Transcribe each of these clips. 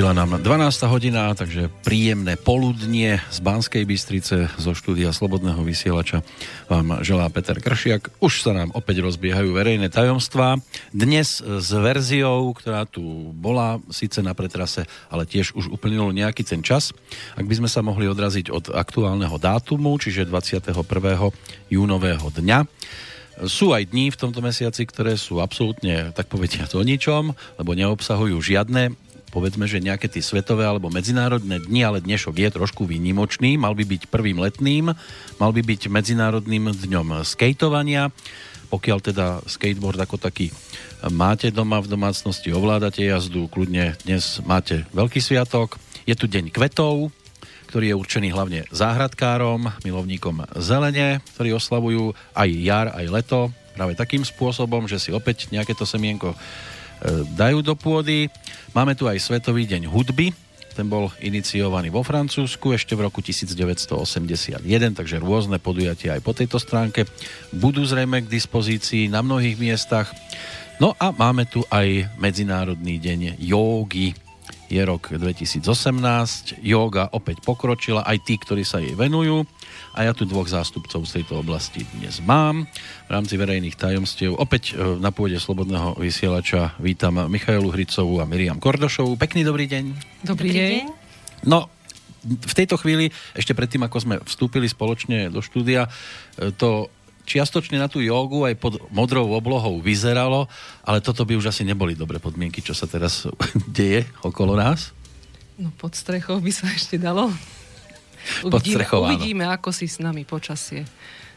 Odbila nám 12. hodina, takže príjemné poludnie z Banskej Bystrice zo štúdia Slobodného vysielača vám želá Peter Kršiak. Už sa nám opäť rozbiehajú verejné tajomstvá. Dnes s verziou, ktorá tu bola síce na pretrase, ale tiež už uplynul nejaký ten čas. Ak by sme sa mohli odraziť od aktuálneho dátumu, čiže 21. júnového dňa, sú aj dní v tomto mesiaci, ktoré sú absolútne, tak povediať, o ničom, lebo neobsahujú žiadne povedzme, že nejaké tie svetové alebo medzinárodné dni, ale dnešok je trošku výnimočný, mal by byť prvým letným, mal by byť medzinárodným dňom skateovania, pokiaľ teda skateboard ako taký máte doma v domácnosti, ovládate jazdu, kľudne dnes máte veľký sviatok. Je tu deň kvetov, ktorý je určený hlavne záhradkárom, milovníkom zelene, ktorí oslavujú aj jar, aj leto, práve takým spôsobom, že si opäť nejaké to semienko dajú do pôdy. Máme tu aj Svetový deň hudby, ten bol iniciovaný vo Francúzsku ešte v roku 1981, takže rôzne podujatia aj po tejto stránke budú zrejme k dispozícii na mnohých miestach. No a máme tu aj Medzinárodný deň jógy. Je rok 2018, jóga opäť pokročila, aj tí, ktorí sa jej venujú a ja tu dvoch zástupcov z tejto oblasti dnes mám. V rámci verejných tajomstiev opäť e, na pôde Slobodného vysielača vítam Michailu Hricovú a Miriam Kordošovú. Pekný dobrý deň. Dobrý, dobrý deň. No, v tejto chvíli, ešte predtým, ako sme vstúpili spoločne do štúdia, e, to čiastočne na tú jogu aj pod modrou oblohou vyzeralo, ale toto by už asi neboli dobré podmienky, čo sa teraz deje okolo nás. No pod strechou by sa ešte dalo. Uvidíme, uvidíme, ako si s nami počasie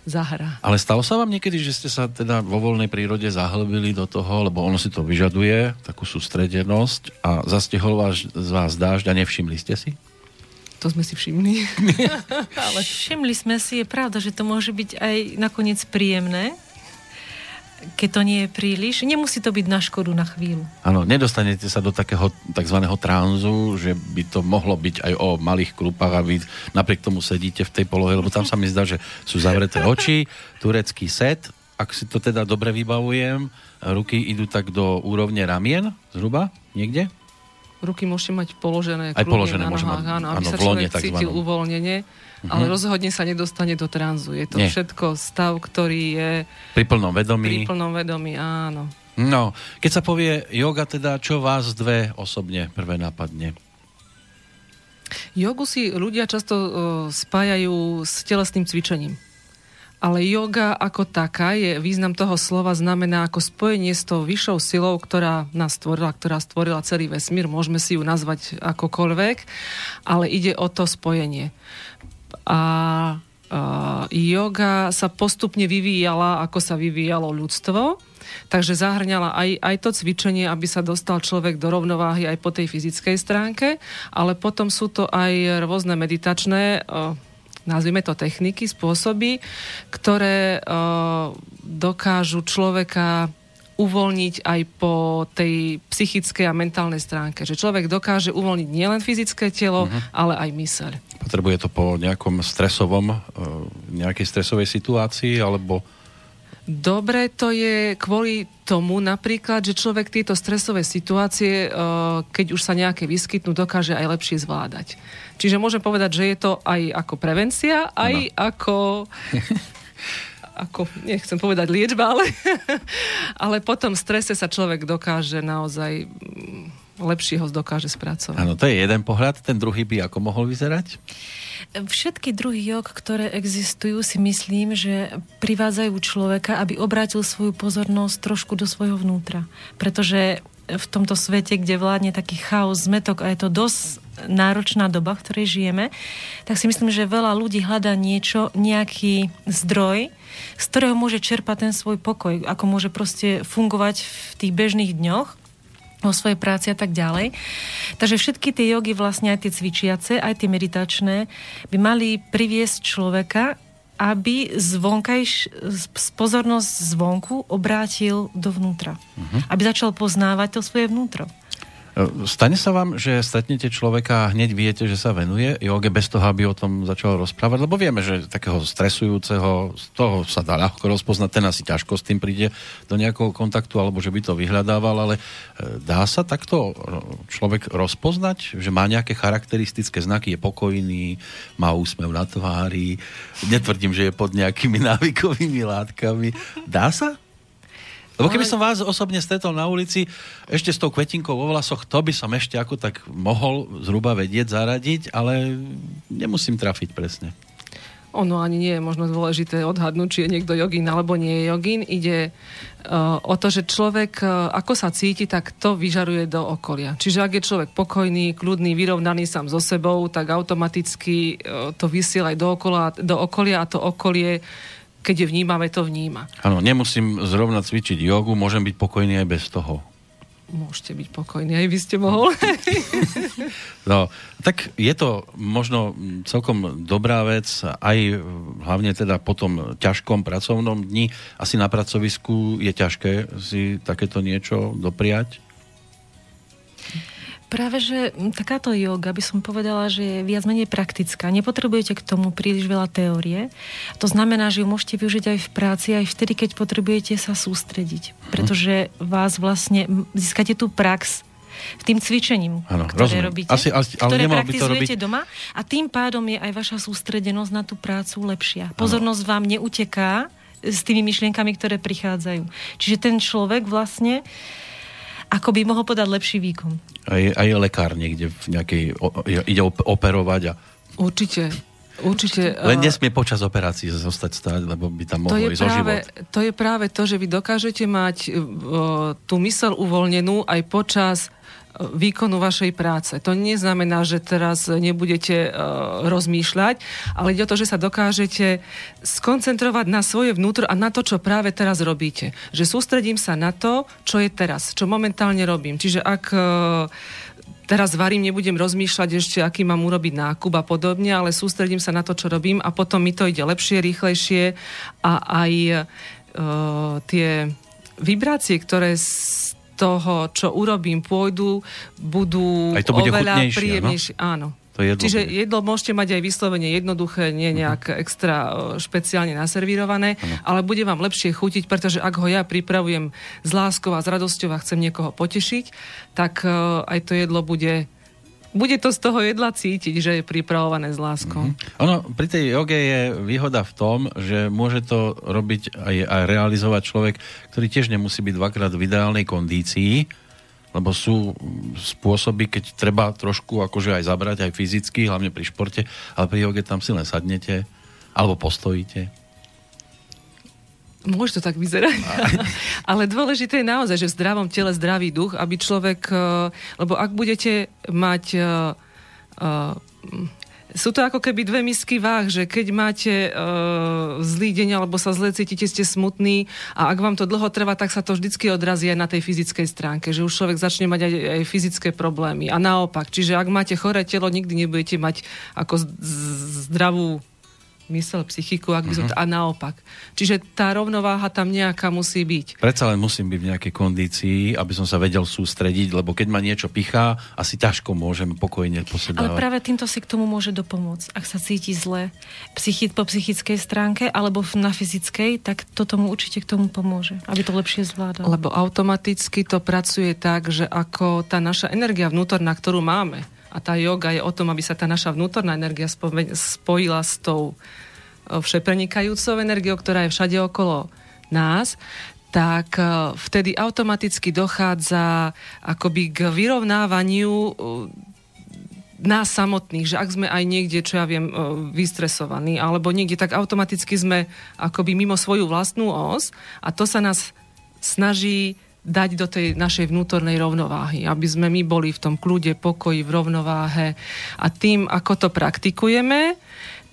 zahra. Ale stalo sa vám niekedy, že ste sa teda vo voľnej prírode zahlbili do toho, lebo ono si to vyžaduje, takú sústredenosť a zastihol vás, z vás dážď a nevšimli ste si? To sme si všimli. Ale... Všimli sme si, je pravda, že to môže byť aj nakoniec príjemné, keď to nie je príliš, nemusí to byť na škodu na chvíľu. Áno, nedostanete sa do takého tzv. tranzu, že by to mohlo byť aj o malých klupách a vy napriek tomu sedíte v tej polohe, lebo tam sa mi zdá, že sú zavreté oči, turecký set, ak si to teda dobre vybavujem, ruky idú tak do úrovne ramien, zhruba, niekde? Ruky môžete mať položené aj položené na nohách, áno, aby sa človek cítil uvoľnenie mm-hmm. ale rozhodne sa nedostane do tranzu. Je to Nie. všetko stav, ktorý je... Pri plnom vedomí. Pri plnom vedomí, áno. No, keď sa povie yoga, teda čo vás dve osobne prvé napadne? Jogu si ľudia často uh, spájajú s telesným cvičením. Ale yoga ako taká je, význam toho slova znamená ako spojenie s tou vyššou silou, ktorá nás stvorila, ktorá stvorila celý vesmír. Môžeme si ju nazvať akokoľvek, ale ide o to spojenie a yoga sa postupne vyvíjala, ako sa vyvíjalo ľudstvo. Takže zahrňala aj, aj to cvičenie, aby sa dostal človek do rovnováhy aj po tej fyzickej stránke, ale potom sú to aj rôzne meditačné, uh, nazvime to techniky, spôsoby, ktoré uh, dokážu človeka uvoľniť aj po tej psychickej a mentálnej stránke. Že človek dokáže uvoľniť nielen fyzické telo, uh-huh. ale aj myseľ. Potrebuje to po nejakom stresovom, e, nejakej stresovej situácii, alebo... Dobre to je kvôli tomu napríklad, že človek tieto stresové situácie, e, keď už sa nejaké vyskytnú, dokáže aj lepšie zvládať. Čiže môžem povedať, že je to aj ako prevencia, aj ano. ako ako, nechcem povedať liečba, ale, ale po tom strese sa človek dokáže naozaj mm, lepšie ho dokáže spracovať. Áno, to je jeden pohľad, ten druhý by ako mohol vyzerať? Všetky druhy jog, ktoré existujú, si myslím, že privádzajú človeka, aby obrátil svoju pozornosť trošku do svojho vnútra. Pretože v tomto svete, kde vládne taký chaos, zmetok a je to dosť náročná doba, v ktorej žijeme, tak si myslím, že veľa ľudí hľadá niečo, nejaký zdroj, z ktorého môže čerpať ten svoj pokoj, ako môže proste fungovať v tých bežných dňoch o svojej práci a tak ďalej. Takže všetky tie jogy, vlastne aj tie cvičiace, aj tie meditačné, by mali priviesť človeka, aby zvonkajš, pozornosť zvonku obrátil dovnútra. Uh-huh. Aby začal poznávať to svoje vnútro. Stane sa vám, že stretnete človeka a hneď viete, že sa venuje joge bez toho, aby o tom začal rozprávať? Lebo vieme, že takého stresujúceho, z toho sa dá ľahko rozpoznať, ten asi ťažko s tým príde do nejakého kontaktu, alebo že by to vyhľadával, ale e, dá sa takto človek rozpoznať, že má nejaké charakteristické znaky, je pokojný, má úsmev na tvári, netvrdím, že je pod nejakými návykovými látkami. Dá sa? Lebo keby som vás osobne stretol na ulici ešte s tou kvetinkou vo vlasoch, to by som ešte ako tak mohol zhruba vedieť, zaradiť, ale nemusím trafiť presne. Ono ani nie je možno dôležité odhadnúť, či je niekto jogín alebo nie je jogín. Ide uh, o to, že človek, uh, ako sa cíti, tak to vyžaruje do okolia. Čiže ak je človek pokojný, kľudný, vyrovnaný sám so sebou, tak automaticky uh, to vysiela aj do, okola, do okolia a to okolie keď je vnímame, to vníma. Áno, nemusím zrovna cvičiť jogu, môžem byť pokojný aj bez toho. Môžete byť pokojní, aj vy ste mohol. no, tak je to možno celkom dobrá vec, aj hlavne teda po tom ťažkom pracovnom dni. Asi na pracovisku je ťažké si takéto niečo dopriať? Práve, že takáto yoga by som povedala, že je viac menej praktická. Nepotrebujete k tomu príliš veľa teórie. To znamená, že ju môžete využiť aj v práci, aj vtedy, keď potrebujete sa sústrediť. Mhm. Pretože vás vlastne získate tú prax v tým cvičením, ano, ktoré rozumiem. robíte, Asi, ale ktoré praktizujete by to robiť... doma a tým pádom je aj vaša sústredenosť na tú prácu lepšia. Pozornosť ano. vám neuteká s tými myšlienkami, ktoré prichádzajú. Čiže ten človek vlastne ako by mohol podať lepší výkon. A je, a je lekár niekde v nejakej, o, ide operovať a... Určite. Určite. Len nesmie počas operácií zostať stáť, lebo by tam mohlo ísť práve, život. To je práve to, že vy dokážete mať uh, tú mysel uvoľnenú aj počas výkonu vašej práce. To neznamená, že teraz nebudete uh, rozmýšľať, ale ide o to, že sa dokážete skoncentrovať na svoje vnútro a na to, čo práve teraz robíte. Že sústredím sa na to, čo je teraz, čo momentálne robím. Čiže ak uh, teraz varím, nebudem rozmýšľať ešte, aký mám urobiť nákup a podobne, ale sústredím sa na to, čo robím a potom mi to ide lepšie, rýchlejšie a aj uh, tie vibrácie, ktoré toho, čo urobím, pôjdu, budú Aj to bude oveľa príjemnejšie. Áno. To jedlo Čiže bude. jedlo môžete mať aj vyslovene jednoduché, nie mhm. nejak uh-huh. extra špeciálne naservírované, uh-huh. ale bude vám lepšie chutiť, pretože ak ho ja pripravujem s láskou a s radosťou a chcem niekoho potešiť, tak uh, aj to jedlo bude bude to z toho jedla cítiť, že je pripravované s láskou. Mm-hmm. Ono, pri tej joge je výhoda v tom, že môže to robiť aj, aj realizovať človek, ktorý tiež nemusí byť dvakrát v ideálnej kondícii, lebo sú spôsoby, keď treba trošku akože aj zabrať, aj fyzicky, hlavne pri športe, ale pri joge tam si len sadnete, alebo postojíte Môže to tak vyzerať. Ale dôležité je naozaj, že v zdravom tele zdravý duch, aby človek, eh, lebo ak budete mať uh, sú to ako keby dve misky váh, že keď máte uh, zlý deň alebo sa zle cítite, ste smutní a ak vám to dlho trvá, tak sa to vždycky odrazí aj na tej fyzickej stránke, že už človek začne mať aj, aj fyzické problémy. A naopak, čiže ak máte choré telo, nikdy nebudete mať ako zdravú mysel, psychiku, ak by som uh-huh. to, a naopak. Čiže tá rovnováha tam nejaká musí byť. Predsa len musím byť v nejakej kondícii, aby som sa vedel sústrediť, lebo keď ma niečo pichá, asi ťažko môžem pokojne posedávať. Ale práve týmto si k tomu môže dopomôcť. Ak sa cíti zle psychi- po psychickej stránke alebo na fyzickej, tak to tomu určite k tomu pomôže, aby to lepšie zvládal. Lebo automaticky to pracuje tak, že ako tá naša energia vnútorná, ktorú máme, a tá yoga je o tom, aby sa tá naša vnútorná energia spojila s tou všeprenikajúcou energiou, ktorá je všade okolo nás, tak vtedy automaticky dochádza akoby k vyrovnávaniu nás samotných, že ak sme aj niekde, čo ja viem, vystresovaní, alebo niekde, tak automaticky sme akoby mimo svoju vlastnú os a to sa nás snaží dať do tej našej vnútornej rovnováhy, aby sme my boli v tom kľude, pokoji, v rovnováhe a tým, ako to praktikujeme,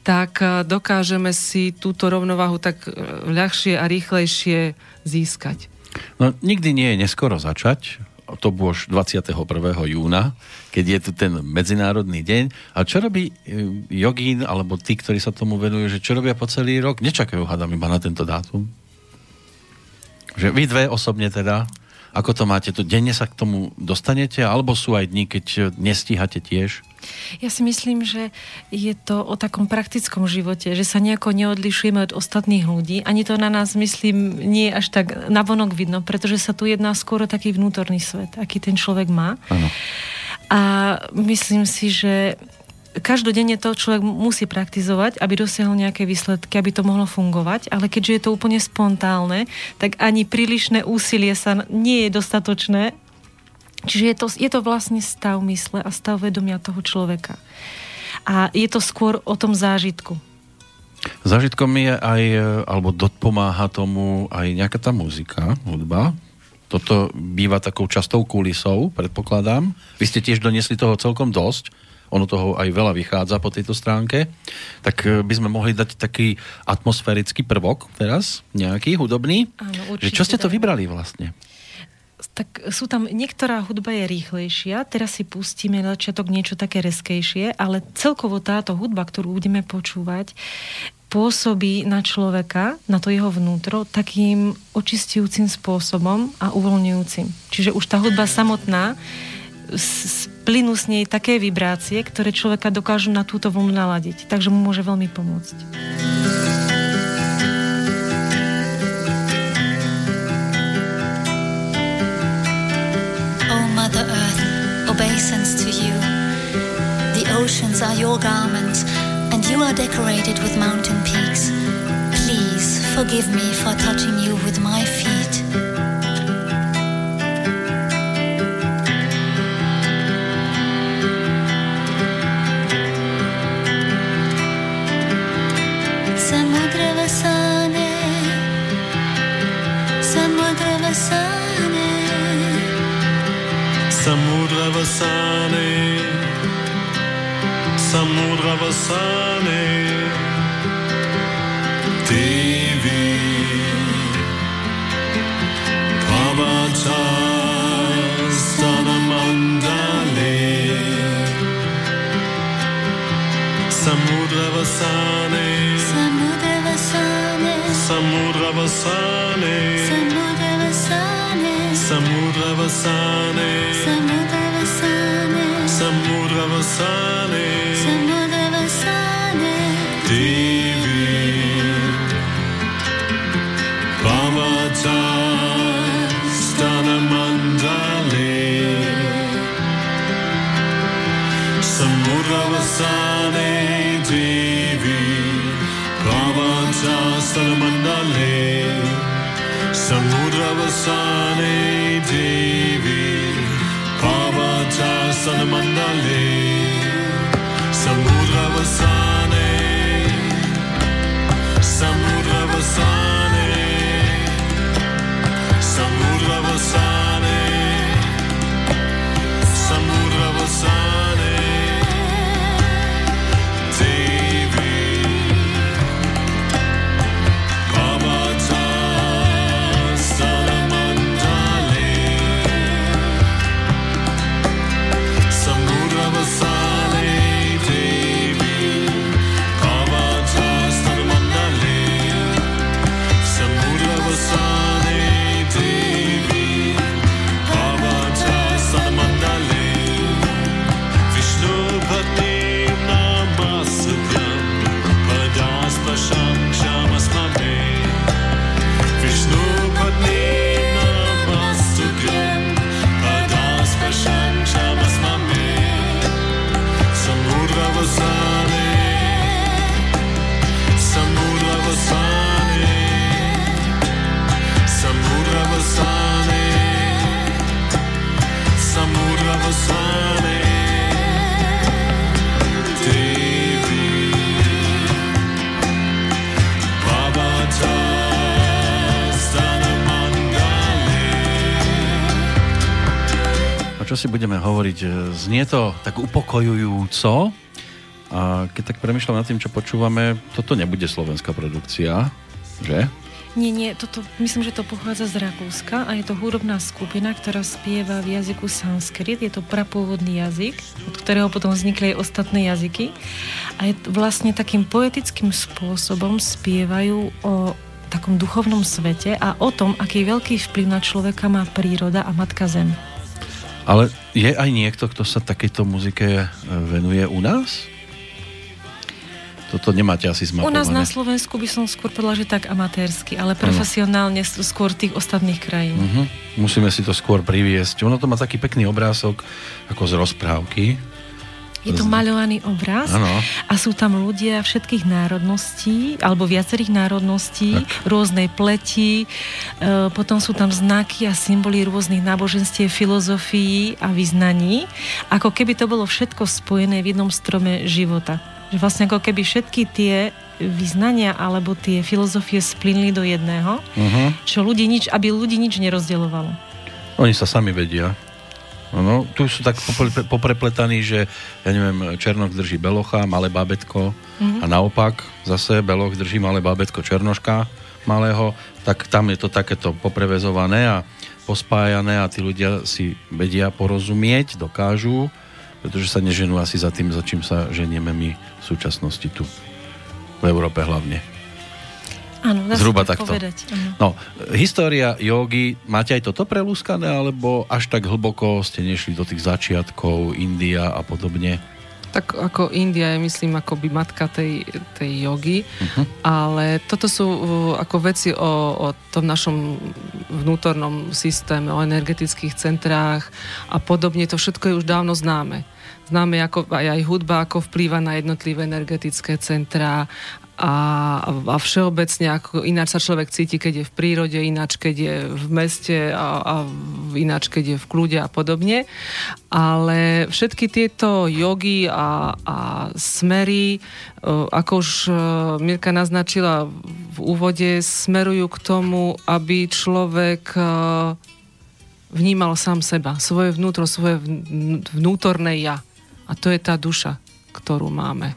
tak e, dokážeme si túto rovnováhu tak e, ľahšie a rýchlejšie získať. No, nikdy nie je neskoro začať, to bolo už 21. júna, keď je tu ten medzinárodný deň. A čo robí e, jogín, alebo tí, ktorí sa tomu venujú, že čo robia po celý rok? Nečakajú, hádam, iba na tento dátum. Že vy dve osobne teda Ako to máte? To denne sa k tomu dostanete? Alebo sú aj dni, keď nestíhate tiež? Ja si myslím, že je to o takom praktickom živote, že sa nejako neodlišujeme od ostatných ľudí. Ani to na nás, myslím, nie je až tak navonok vidno, pretože sa tu jedná skôr o taký vnútorný svet, aký ten človek má. Ano. A myslím si, že každodenne to človek musí praktizovať, aby dosiahol nejaké výsledky, aby to mohlo fungovať, ale keďže je to úplne spontálne, tak ani prílišné úsilie sa nie je dostatočné. Čiže je to, je to vlastne stav mysle a stav vedomia toho človeka. A je to skôr o tom zážitku. Zážitkom je aj, alebo dopomáha tomu aj nejaká tá muzika, hudba. Toto býva takou častou kulisou, predpokladám. Vy ste tiež doniesli toho celkom dosť ono toho aj veľa vychádza po tejto stránke, tak e, by sme mohli dať taký atmosférický prvok teraz, nejaký hudobný. Áno, určite, že čo ste to vybrali vlastne? tak sú tam, niektorá hudba je rýchlejšia, teraz si pustíme na začiatok niečo také reskejšie, ale celkovo táto hudba, ktorú budeme počúvať, pôsobí na človeka, na to jeho vnútro, takým očistujúcim spôsobom a uvoľňujúcim. Čiže už tá hudba samotná plynú s nej také vibrácie, ktoré človeka dokážu na túto vlnu naladiť. Takže mu môže veľmi pomôcť. Oh Mother Earth, obeisance to you. The oceans are your garments, and you are decorated with mountain peaks. Please forgive me for touching you with my feet. Samudravasane Samudravasane Devi Pavata Samudravasane Samudravasane Samudravasane Samudravasane Samudravasane sun. Znie to tak upokojujúco. A keď tak premyšľam nad tým, čo počúvame, toto nebude slovenská produkcia, že? Nie, nie, toto, myslím, že to pochádza z Rakúska a je to hudobná skupina, ktorá spieva v jazyku sanskrit. Je to prapôvodný jazyk, od ktorého potom vznikli aj ostatné jazyky. A je to vlastne takým poetickým spôsobom spievajú o tak takom duchovnom svete a o tom, aký veľký vplyv na človeka má príroda a Matka Zem. Ale je aj niekto, kto sa takejto muzike e, venuje u nás? Toto nemáte asi U nás zmapované. na Slovensku by som skôr povedala, že tak amatérsky, ale profesionálne sú skôr tých ostatných krajín. Mhm. Musíme si to skôr priviesť. Ono to má taký pekný obrázok, ako z rozprávky. Je to maľovaný obraz Áno. a sú tam ľudia všetkých národností, alebo viacerých národností, Tak. rôznej pleti, e, potom sú tam znaky a symboly rôznych náboženstiev, filozofií a vyznaní, ako keby to bolo všetko spojené v jednom strome života. Že vlastne ako keby všetky tie vyznania alebo tie filozofie splynli do jedného, Uh-huh. čo ľudí nič, aby ľudí nič nerozdeľovalo. Oni sa sami vedia. No, tu sú tak popre- poprepletaní, že ja neviem, Černoch drží Belocha, malé bábetko a naopak zase Beloch drží malé bábetko Černoška malého, tak tam je to takéto poprevezované a pospájané a tí ľudia si vedia porozumieť, dokážu, pretože sa neženú asi za tým, za čím sa ženieme my v súčasnosti tu. V Európe hlavne. Áno, dá sa Zhruba tak takto. povedať. áno. No, história jogy, máte aj toto prelúskané, alebo až tak hlboko ste nešli do tých začiatkov, India a podobne? Tak ako India je, myslím, ako by matka tej, tej jogy, Mhm. ale toto sú uh, ako veci o, o tom našom vnútornom systéme, o energetických centrách a podobne. To všetko je už dávno známe. Známe ako aj, aj hudba, ako vplýva na jednotlivé energetické centrá a, a všeobecne ako ináč sa človek cíti, keď je v prírode, ináč keď je v meste a, a ináč keď je v kľude a podobne. Ale všetky tieto jogy a, a smery, e, ako už e, Mirka naznačila v úvode, smerujú k tomu, aby človek e, vnímal sám seba, svoje vnútro, svoje vn- vnútorné ja. A to je tá duša, ktorú máme.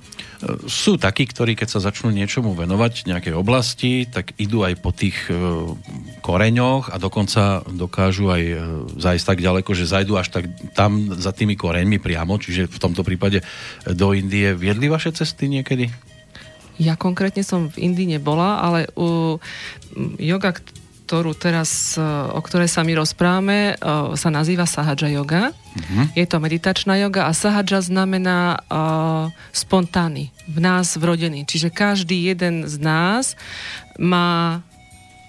Sú takí, ktorí keď sa začnú niečomu venovať, nejakej oblasti, tak idú aj po tých e, koreňoch a dokonca dokážu aj e, zajsť tak ďaleko, že zajdu až tak tam za tými koreňmi priamo, čiže v tomto prípade do Indie. Viedli vaše cesty niekedy? Ja konkrétne som v Indii nebola, ale u m, yoga, ktorú teraz, e, o ktorej sa my rozprávame, e, sa nazýva Sahaja yoga. Je to meditačná yoga a Sahaja znamená uh, spontánny, v nás vrodený. Čiže každý jeden z nás má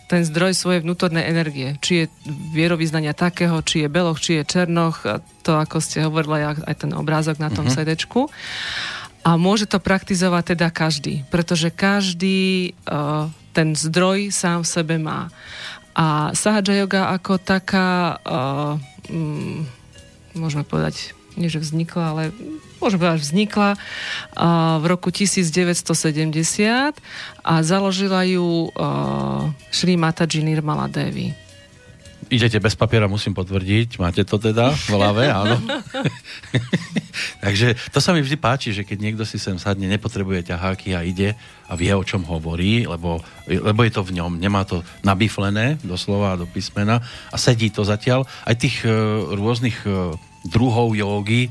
ten zdroj svojej vnútornej energie. Či je vierovýznania takého, či je beloch, či je černoch, to ako ste hovorili, aj ten obrázok na tom sedečku. A môže to praktizovať teda každý, pretože každý uh, ten zdroj sám v sebe má. A Sahaja yoga ako taká, uh, mm, môžeme povedať, nie že vznikla, ale môžeme povedať, vznikla v roku 1970 a založila ju Šri Mataji Nirmala Devi. Idete bez papiera, musím potvrdiť. Máte to teda v hlave, áno. Takže to sa mi vždy páči, že keď niekto si sem sadne, nepotrebuje ťaháky a ide a vie, o čom hovorí, lebo, lebo je to v ňom. Nemá to nabiflené doslova do písmena a sedí to zatiaľ. Aj tých e, rôznych e, druhov jógy,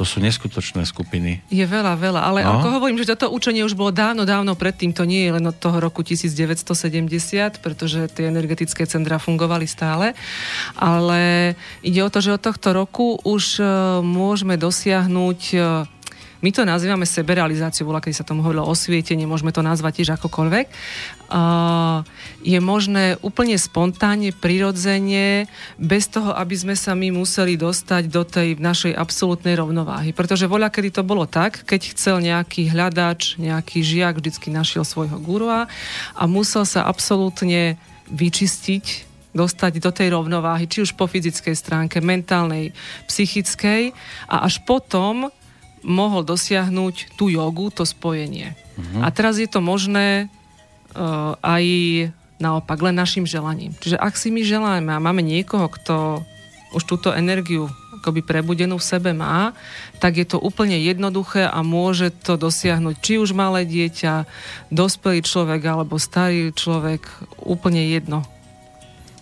to sú neskutočné skupiny. Je veľa, veľa, ale No. ako hovorím, že toto učenie už bolo dávno, dávno predtým, to nie je len od toho roku 1970, pretože tie energetické centra fungovali stále, ale ide o to, že od tohto roku už e, môžeme dosiahnuť e, my to nazývame seberealizáciu, bola, keď sa tomu hovorilo osvietenie, môžeme to nazvať tiež akokoľvek. Uh, je možné úplne spontánne, prirodzene, bez toho, aby sme sa my museli dostať do tej našej absolútnej rovnováhy. Pretože voľa, kedy to bolo tak, keď chcel nejaký hľadač, nejaký žiak, vždycky našiel svojho gurua a musel sa absolútne vyčistiť dostať do tej rovnováhy, či už po fyzickej stránke, mentálnej, psychickej a až potom mohol dosiahnuť tú jogu, to spojenie. A teraz je to možné uh, aj naopak, len našim želaním. Čiže ak si my želáme a máme niekoho, kto už túto energiu akoby prebudenú v sebe má, tak je to úplne jednoduché a môže to dosiahnuť či už malé dieťa, dospelý človek alebo starý človek, úplne jedno.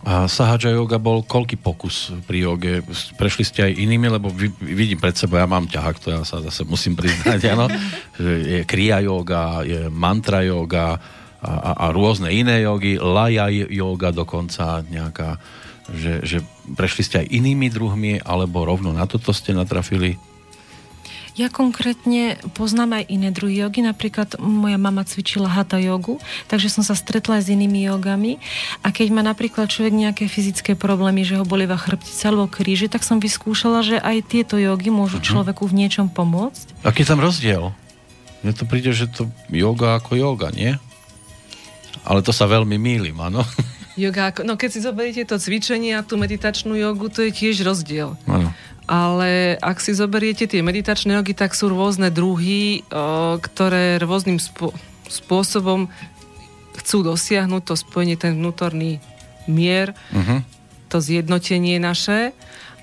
A Sahaja yoga bol koľký pokus pri joge? Prešli ste aj inými, lebo vy, vidím pred sebou, ja mám ťahák, to ja sa zase musím priznať, áno, je kriya yoga, je mantra yoga, a, a, a rôzne iné jogy, lajaj yoga dokonca nejaká, že, že prešli ste aj inými druhmi, alebo rovno na toto ste natrafili? Ja konkrétne poznám aj iné druhy jogy, napríklad moja mama cvičila hatha jogu, takže som sa stretla s inými jogami a keď má napríklad človek nejaké fyzické problémy, že ho bolieva chrbtica alebo kríže, tak som vyskúšala, že aj tieto jogy môžu uh-huh. človeku v niečom pomôcť. Aký je tam rozdiel? Mne to príde, že to yoga ako yoga, nie? Ale to sa veľmi mýlim, áno. Yoga, no keď si zoberiete to cvičenie a tú meditačnú jogu, to je tiež rozdiel. Áno. Ale ak si zoberiete tie meditačné jogy, tak sú rôzne druhy, o, ktoré rôznym spô- spôsobom chcú dosiahnuť to spojenie, ten vnútorný mier, Uh-huh. to zjednotenie naše,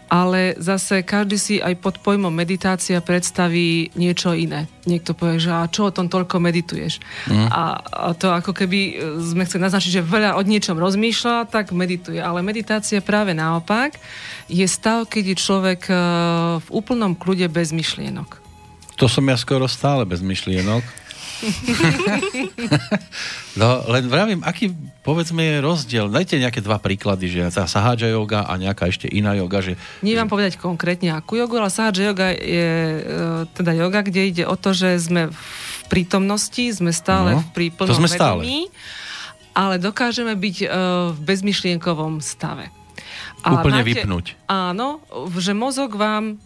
ale zase každý si aj pod pojmom meditácia predstaví niečo iné. Niekto povie, že a čo o tom toľko medituješ? Mhm. A, a to ako keby e, sme chceli naznačiť, že veľa o niečom rozmýšľa, tak medituje. Ale meditácia práve naopak je stav, keď je človek e, v úplnom kľude bez myšlienok. To som ja skoro stále bez myšlienok. no, len vravím, aký, povedzme, je rozdiel. Dajte nejaké dva príklady, že tá sahádža yoga a nejaká ešte iná yoga, že... Nie vám povedať konkrétne akú jogu, ale Sahaja yoga je e, teda yoga, kde ide o to, že sme v prítomnosti, sme stále No, v pri to plnom sme stále. vedomí, ale dokážeme byť e, v bezmyšlienkovom stave. Úplne vypnúť. Áno, že mozog vám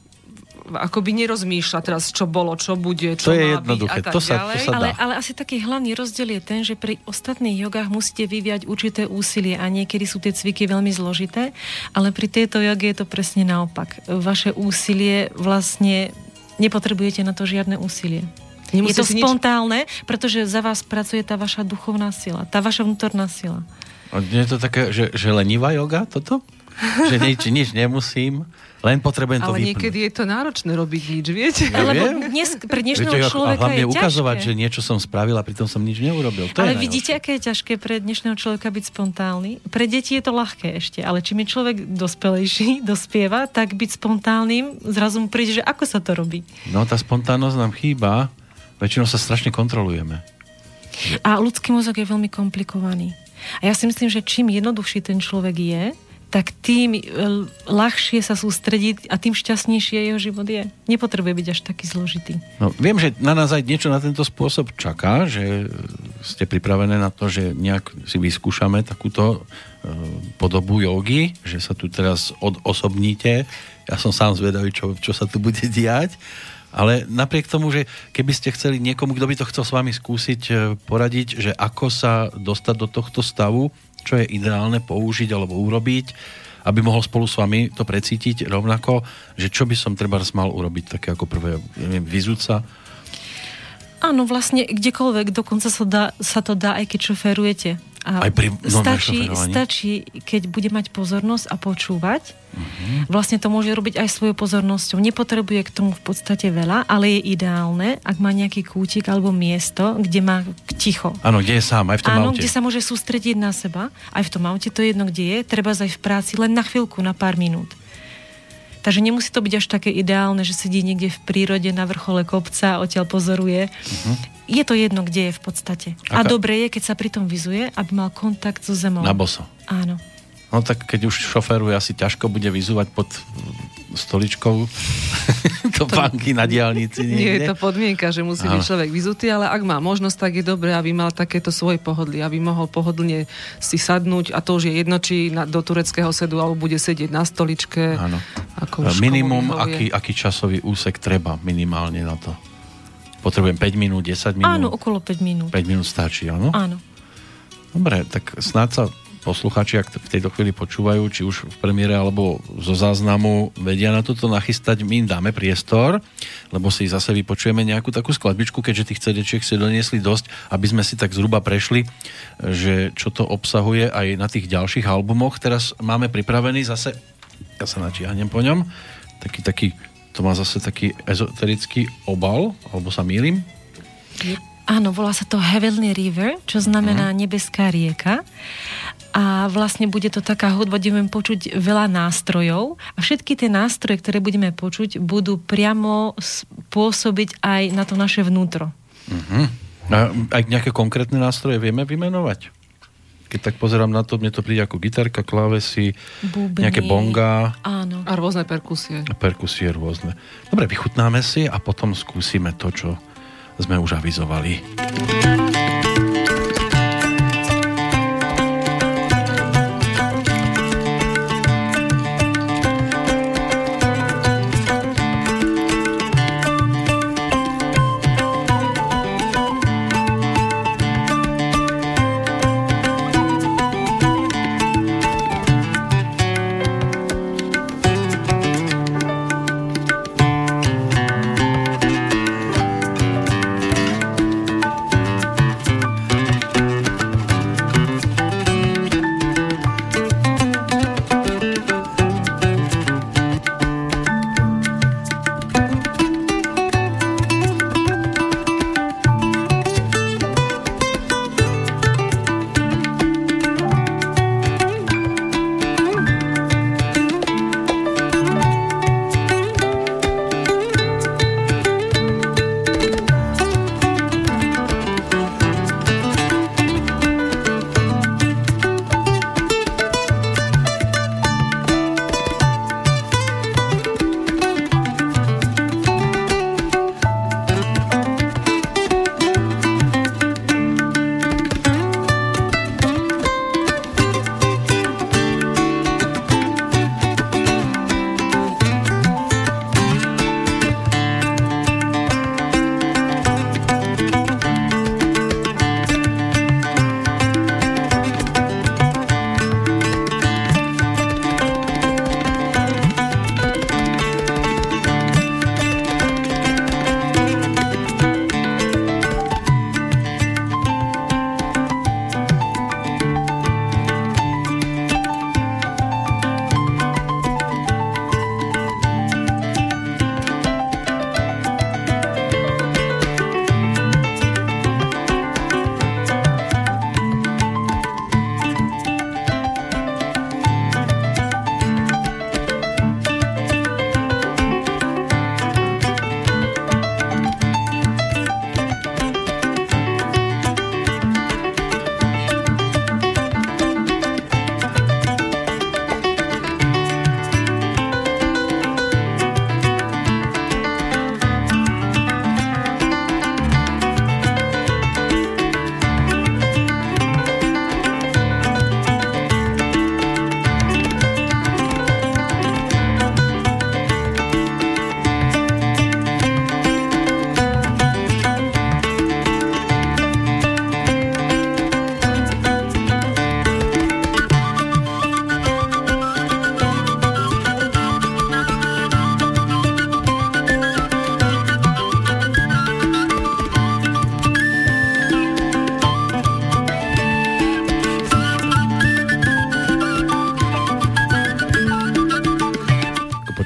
akoby nerozmýšľa teraz, čo bolo, čo bude, To čo je má jednoduché, byť a tak to sa- to sa- Ale, dá. ale asi taký hlavný rozdiel je ten, že pri ostatných jogách musíte vyviať určité úsilie a niekedy sú tie cviky veľmi zložité, ale pri tejto joge je to presne naopak. Vaše úsilie vlastne nepotrebujete na to žiadne úsilie. Nemusíte je to si nič- spontálne, pretože za vás pracuje tá vaša duchovná sila, tá vaša vnútorná sila. A nie je to také, že, že lenivá yoga toto? Že nič, nič nemusím, len potrebujem to Ale vypnúť. niekedy je to náročné robiť nič, viete? Ja Lebo dnes, pre dnešného Viete, ako- a človeka hlavne je ukazovať, ťažké. že niečo som spravil a pritom som nič neurobil. To ale je vidíte, aké je ťažké pre dnešného človeka byť spontánny? Pre deti je to ľahké ešte, ale čím je človek dospelejší, dospieva, tak byť spontánnym, zrazu mu príde, že ako sa to robí. No tá spontánnosť nám chýba, väčšinou sa strašne kontrolujeme. A ľudský mozog je veľmi komplikovaný. A ja si myslím, že čím jednoduchší ten človek je, tak tým e, ľahšie sa sústrediť a tým šťastnejšie jeho život je. Nepotrebuje byť až taký zložitý. No, viem, že na nás aj niečo na tento spôsob čaká, že ste pripravené na to, že nejak si vyskúšame takúto e, podobu jogy, že sa tu teraz odosobníte. Ja som sám zvedavý, čo, čo sa tu bude diať. Ale napriek tomu, že keby ste chceli niekomu, kto by to chcel s vami skúsiť e, poradiť, že ako sa dostať do tohto stavu, čo je ideálne použiť alebo urobiť, aby mohol spolu s vami to precítiť rovnako, že čo by som treba mal urobiť také ako prvé, neviem, vyzúť sa. Áno, vlastne kdekoľvek, dokonca sa, dá, sa to dá, aj keď šoferujete. A Aj pri stačí, stačí, keď bude mať pozornosť a počúvať. Mhm. Vlastne to môže robiť aj svojou pozornosťou. Nepotrebuje k tomu v podstate veľa, ale je ideálne, ak má nejaký kútik alebo miesto, kde má ticho. Áno, kde je sám, aj v tom Áno, aute. kde sa môže sústrediť na seba. Aj v tom aute, to je jedno, kde je. Treba aj v práci, len na chvíľku, na pár minút. Takže nemusí to byť až také ideálne, že sedí niekde v prírode na vrchole kopca a odtiaľ pozoruje. Je to jedno, kde je v podstate. A Aká- dobre je, keď sa pritom vyzuje, aby mal kontakt so zemou. Na boso. Áno. No tak keď už šoféruje, asi ťažko bude vyzúvať pod stoličkou do banky na diálnici Nie je to podmienka, že musí byť človek vyzutý, ale ak má možnosť, tak je dobré, aby mal takéto svoje pohodlie, aby mohol pohodlne si sadnúť a to už je jedno, či na, do tureckého sedu alebo bude sedieť na stoličke. Áno. Ako Minimum, aký, aký časový úsek treba minimálne na to? Potrebujem 5 minút, 10 minút? Áno, okolo 5 minút. 5 minút stačí, áno? Áno. Dobre, tak snáď sa posluchači, ak v tejto chvíli počúvajú, či už v premiére alebo zo záznamu vedia na toto nachystať, my im dáme priestor, lebo si zase vypočujeme nejakú takú skladbičku, keďže tých CD-čiek si doniesli dosť, aby sme si tak zhruba prešli, že čo to obsahuje aj na tých ďalších albumoch. Teraz máme pripravený zase, ja sa načiahnem po ňom, taký, taký, to má zase taký ezoterický obal, alebo sa mýlim? Áno, volá sa to Heavenly River, čo znamená Mhm. nebeská rieka. A vlastne bude to taká hudba, kde budeme počuť veľa nástrojov a všetky tie nástroje, ktoré budeme počuť, budú priamo pôsobiť aj na to naše vnútro. Mhm. A aj nejaké konkrétne nástroje vieme vymenovať? Keď tak pozerám na to, mne to príde ako gitarka, klávesy, Bubny. nejaké bonga, Áno. A rôzne perkusie. perkusie rôzne. Dobre, vychutnáme si a potom skúsime to, čo sme už avizovali.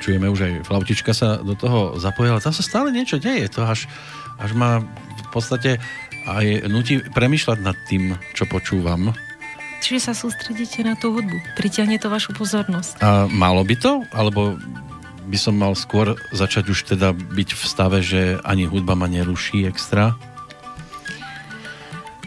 Počujeme už aj flautička sa do toho zapojila. Tam sa stále niečo deje. To až, až ma v podstate aj nutí premyšľať nad tým, čo počúvam. Čiže sa sústredíte na tú hudbu. Pritiahne to vašu pozornosť. A malo by to? Alebo by som mal skôr začať už teda byť v stave, že ani hudba ma neruší extra?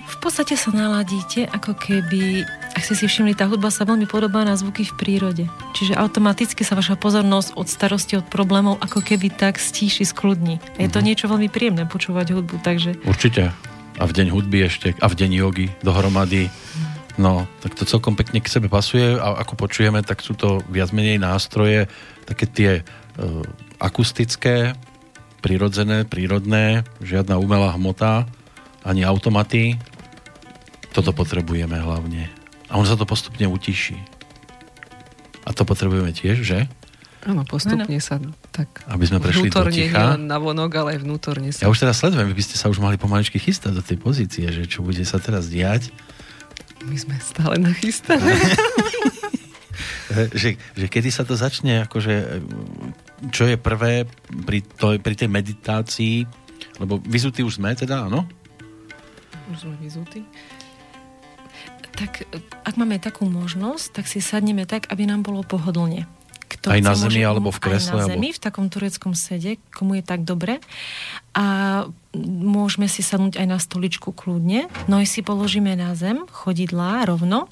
V podstate sa naladíte, ako keby, ak ste si všimli, tá hudba sa veľmi podobá na zvuky v prírode. Čiže automaticky sa vaša pozornosť od starosti, od problémov, ako keby tak stíši, skľudní. A je to niečo veľmi príjemné počúvať hudbu, takže Určite. A v deň hudby ešte, a v deň jogy dohromady. No, tak to celkom pekne k sebe pasuje a ako počujeme, tak sú to viac menej nástroje, také tie e, akustické, prirodzené, prírodné, žiadna umelá hmota, ani automaty. Toto potrebujeme hlavne. A on sa to postupne utiší. A to potrebujeme tiež, že? Áno, postupne sa tak Aby sme prešli do ticha. na vonok, ale aj vnútorne sa. Ja už teraz sledujem, vy by ste sa už mali pomaličky chystať do tej pozície, že čo bude sa teraz diať. My sme stále nachystané. Že, že kedy sa to začne, akože, čo je prvé pri, to, pri tej meditácii, lebo vyzutí už sme teda, áno? Už sme vyzutí. Tak ak máme takú možnosť, tak si sadneme tak, aby nám bolo pohodlne. Kto aj chce, na zemi môže- alebo v kresle? Aj na alebo... zemi, v takom tureckom sede, komu je tak dobre. A môžeme si sadnúť aj na stoličku kľudne. Nohy si položíme na zem, chodidlá rovno.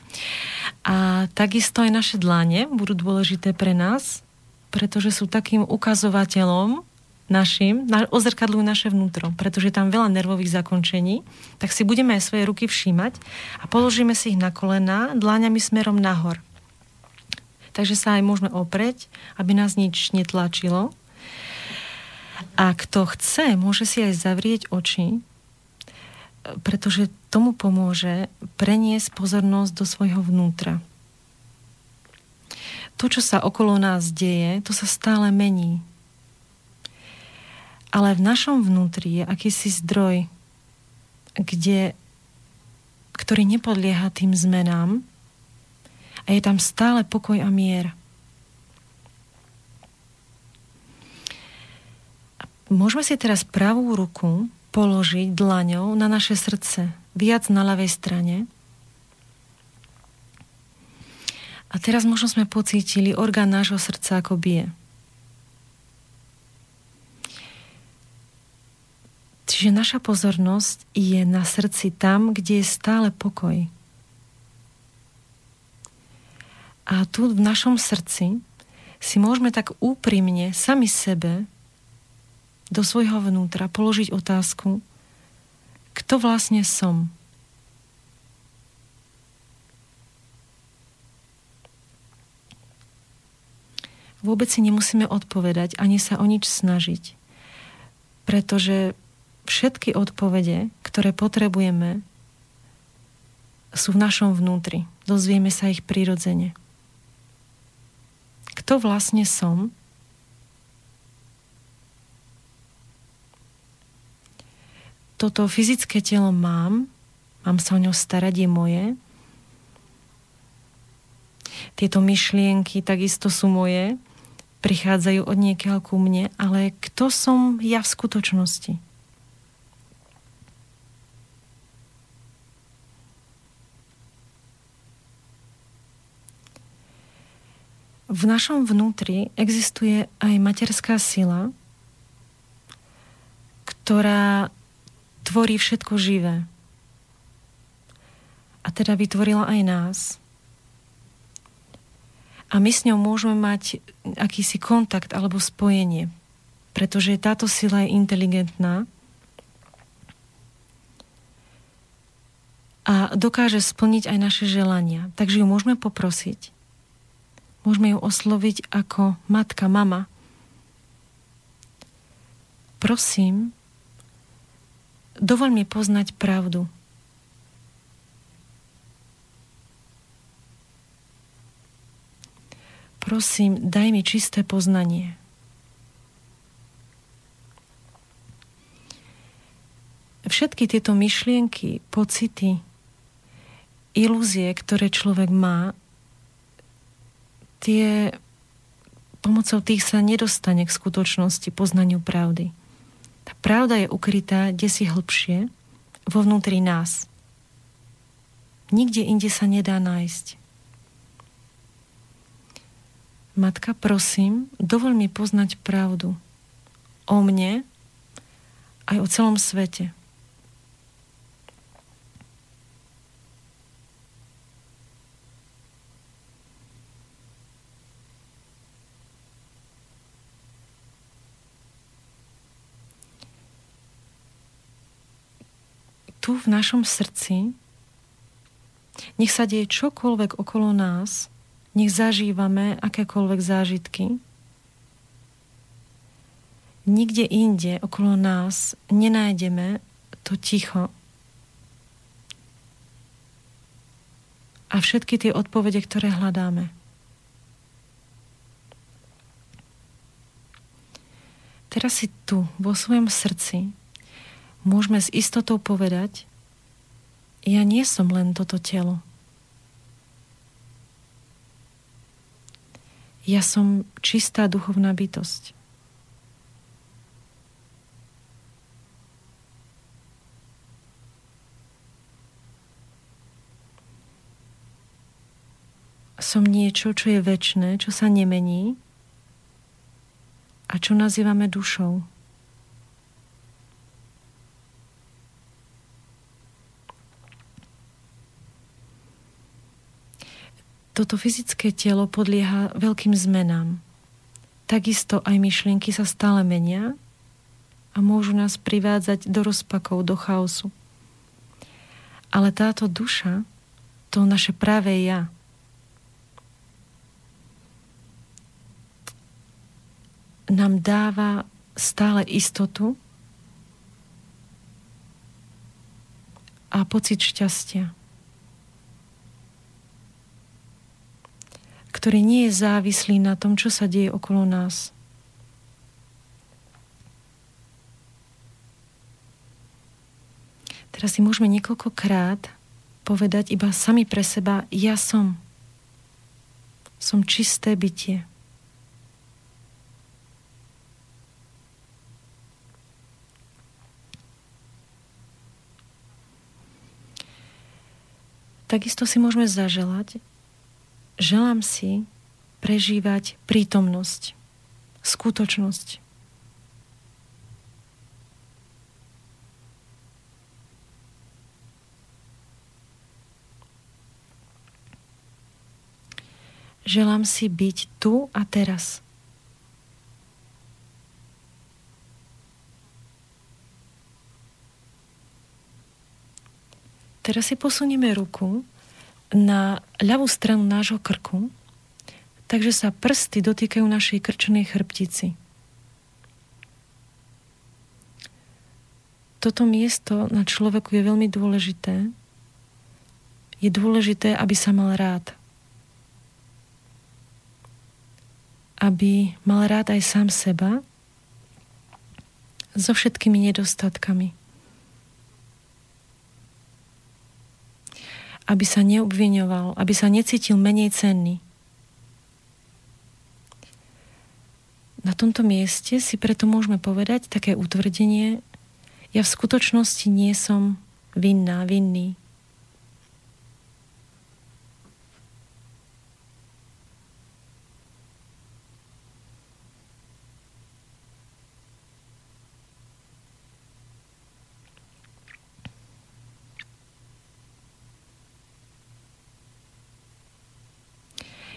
A takisto aj naše dlane budú dôležité pre nás, pretože sú takým ukazovateľom našim, na, ozrkadľujú naše vnútro, pretože tam veľa nervových zakončení, tak si budeme aj svoje ruky všímať a položíme si ich na kolena, dláňami smerom nahor. Takže sa aj môžeme opreť, aby nás nič netlačilo. A kto chce, môže si aj zavrieť oči, pretože tomu pomôže preniesť pozornosť do svojho vnútra. To, čo sa okolo nás deje, to sa stále mení. Ale v našom vnútri je akýsi zdroj, kde, ktorý nepodlieha tým zmenám a je tam stále pokoj a mier. Môžeme si teraz pravú ruku položiť dlaňou na naše srdce, viac na ľavej strane. A teraz možno sme pocítili orgán nášho srdca, ako bije. Čiže naša pozornosť je na srdci tam, kde je stále pokoj. A tu v našom srdci si môžeme tak úprimne sami sebe do svojho vnútra položiť otázku, kto vlastne som. Vôbec si nemusíme odpovedať, ani sa o nič snažiť. Pretože všetky odpovede, ktoré potrebujeme, sú v našom vnútri. Dozvieme sa ich prirodzene. Kto vlastne som? Toto fyzické telo mám, mám sa o ňo starať, je moje. Tieto myšlienky takisto sú moje, prichádzajú od niekiaľ ku mne, ale kto som ja v skutočnosti? V našom vnútri existuje aj materská sila, ktorá tvorí všetko živé. A teda vytvorila aj nás. A my s ňou môžeme mať akýsi kontakt alebo spojenie, pretože táto sila je inteligentná a dokáže splniť aj naše želania. Takže ju môžeme poprosiť. Môžeme ju osloviť ako matka, mama. Prosím, dovol mi poznať pravdu. Prosím, daj mi čisté poznanie. Všetky tieto myšlienky, pocity, ilúzie, ktoré človek má, tie pomocou tých sa nedostane k skutočnosti, poznaniu pravdy. Tá pravda je ukrytá kde si hlbšie, vo vnútri nás. Nikde inde sa nedá nájsť. Matka, prosím, dovol mi poznať pravdu o mne aj o celom svete. Tu v našom srdci, nech sa deje čokoľvek okolo nás, nech zažívame akékoľvek zážitky, nikde inde okolo nás nenájdeme to ticho. A všetky tie odpovede, ktoré hľadáme. Teraz si tu, vo svojom srdci, môžeme s istotou povedať, ja nie som len toto telo. Ja som čistá duchovná bytosť. Som niečo, čo je väčné, čo sa nemení a čo nazývame dušou. Toto fyzické telo podlieha veľkým zmenám. Takisto aj myšlienky sa stále menia a môžu nás privádzať do rozpakov, do chaosu. Ale táto duša, to naše práve ja, nám dáva stále istotu a pocit šťastia. Ktorý nie je závislý na tom, čo sa deje okolo nás. Teraz si môžeme niekoľkokrát povedať iba sami pre seba, ja som. Som čisté bytie. Takisto si môžeme zaželať, želám si prežívať prítomnosť, skutočnosť. Želám si byť tu a teraz. Teraz si posunieme ruku na ľavú stranu nášho krku, takže sa prsty dotýkajú našej krčnej chrbtici. Toto miesto na človeku je veľmi dôležité. Je dôležité, aby sa mal rád. Aby mal rád aj sám seba so všetkými nedostatkami. Aby sa neobviňoval, aby sa necítil menej cenný. Na tomto mieste si preto môžeme povedať také utvrdenie, ja v skutočnosti nie som vinná, vinný.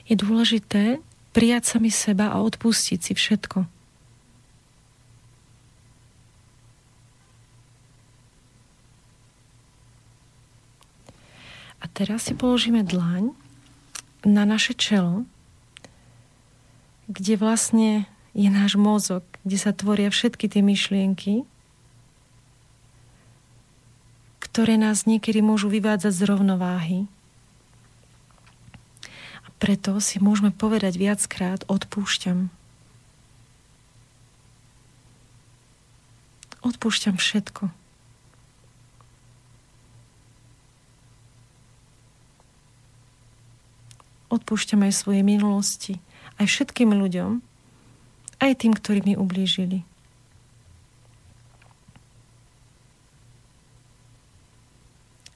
Je dôležité prijať sami seba a odpustiť si všetko. A teraz si položíme dlaň na naše čelo, kde vlastne je náš mozog, kde sa tvoria všetky tie myšlienky, ktoré nás niekedy môžu vyvádzať z rovnováhy preto si môžeme povedať viackrát odpúšťam. Odpúšťam všetko. Odpúšťam aj svoje minulosti, aj všetkým ľuďom, aj tým, ktorí mi ublížili.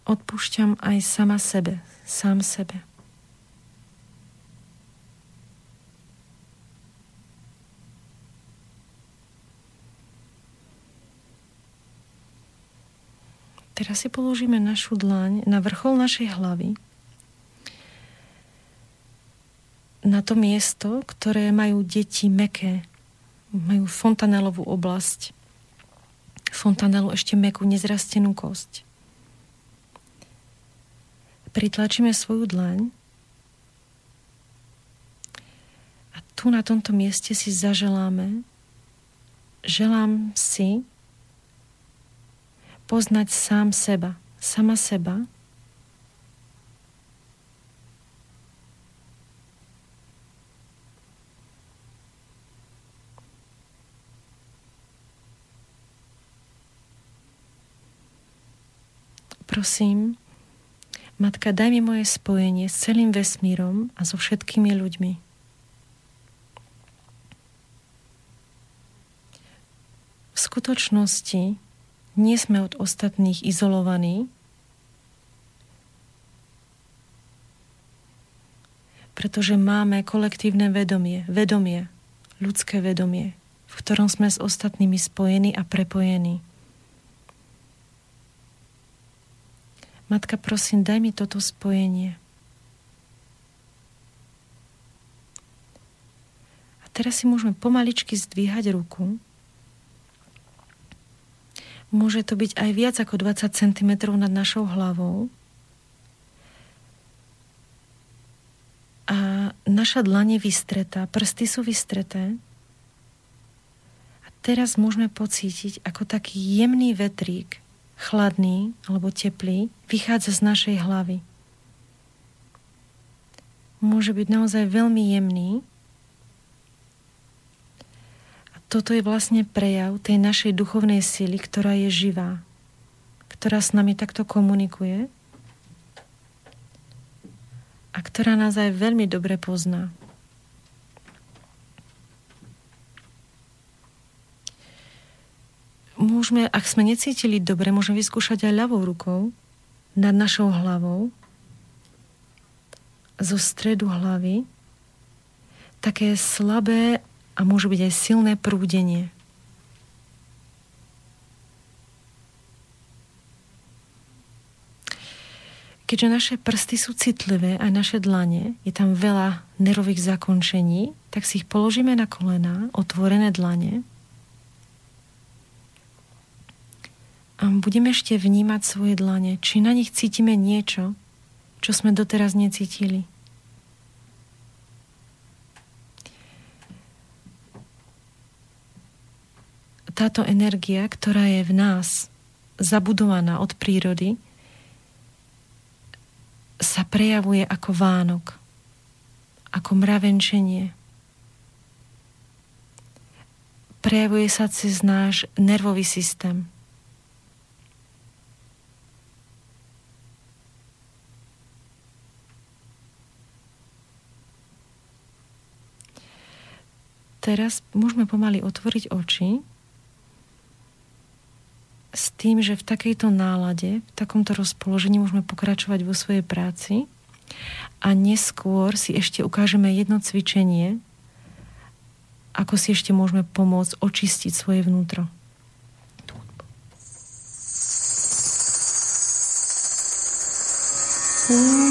Odpúšťam aj sama sebe, sám sebe. Teraz si položíme našu dlaň na vrchol našej hlavy. Na to miesto, ktoré majú deti meké. Majú fontanelovú oblasť. Fontanelu ešte mekú, nezrastenú kosť. Pritlačíme svoju dlaň a tu na tomto mieste si zaželáme, želám si, poznať sám seba, sama seba, Prosím, Matka, daj mi moje spojenie s celým vesmírom a so všetkými ľuďmi. V skutočnosti nie sme od ostatných izolovaní, pretože máme kolektívne vedomie, vedomie, ľudské vedomie. v ktorom sme s ostatnými spojení a prepojení. Matka, prosím, daj mi toto spojenie. A teraz si môžeme pomaličky zdvíhať ruku. Môže to byť aj viac ako 20 cm nad našou hlavou. A naša dlanie vystretá, prsty sú vystreté. A teraz môžeme pocítiť, ako taký jemný vetrík chladný alebo teplý, vychádza z našej hlavy. Môže byť naozaj veľmi jemný. A toto je vlastne prejav tej našej duchovnej sily, ktorá je živá, ktorá s nami takto komunikuje a ktorá nás aj veľmi dobre pozná. môžeme, ak sme necítili dobre, môžeme vyskúšať aj ľavou rukou nad našou hlavou zo stredu hlavy také slabé a môže byť aj silné prúdenie. Keďže naše prsty sú citlivé a naše dlane, je tam veľa nervových zakončení, tak si ich položíme na kolena, otvorené dlane a budeme ešte vnímať svoje dlane, či na nich cítime niečo, čo sme doteraz necítili. Táto energia, ktorá je v nás zabudovaná od prírody, sa prejavuje ako Vánok, ako mravenčenie. Prejavuje sa cez náš nervový systém. teraz môžeme pomaly otvoriť oči s tým, že v takejto nálade, v takomto rozpoložení môžeme pokračovať vo svojej práci a neskôr si ešte ukážeme jedno cvičenie, ako si ešte môžeme pomôcť očistiť svoje vnútro. Mm.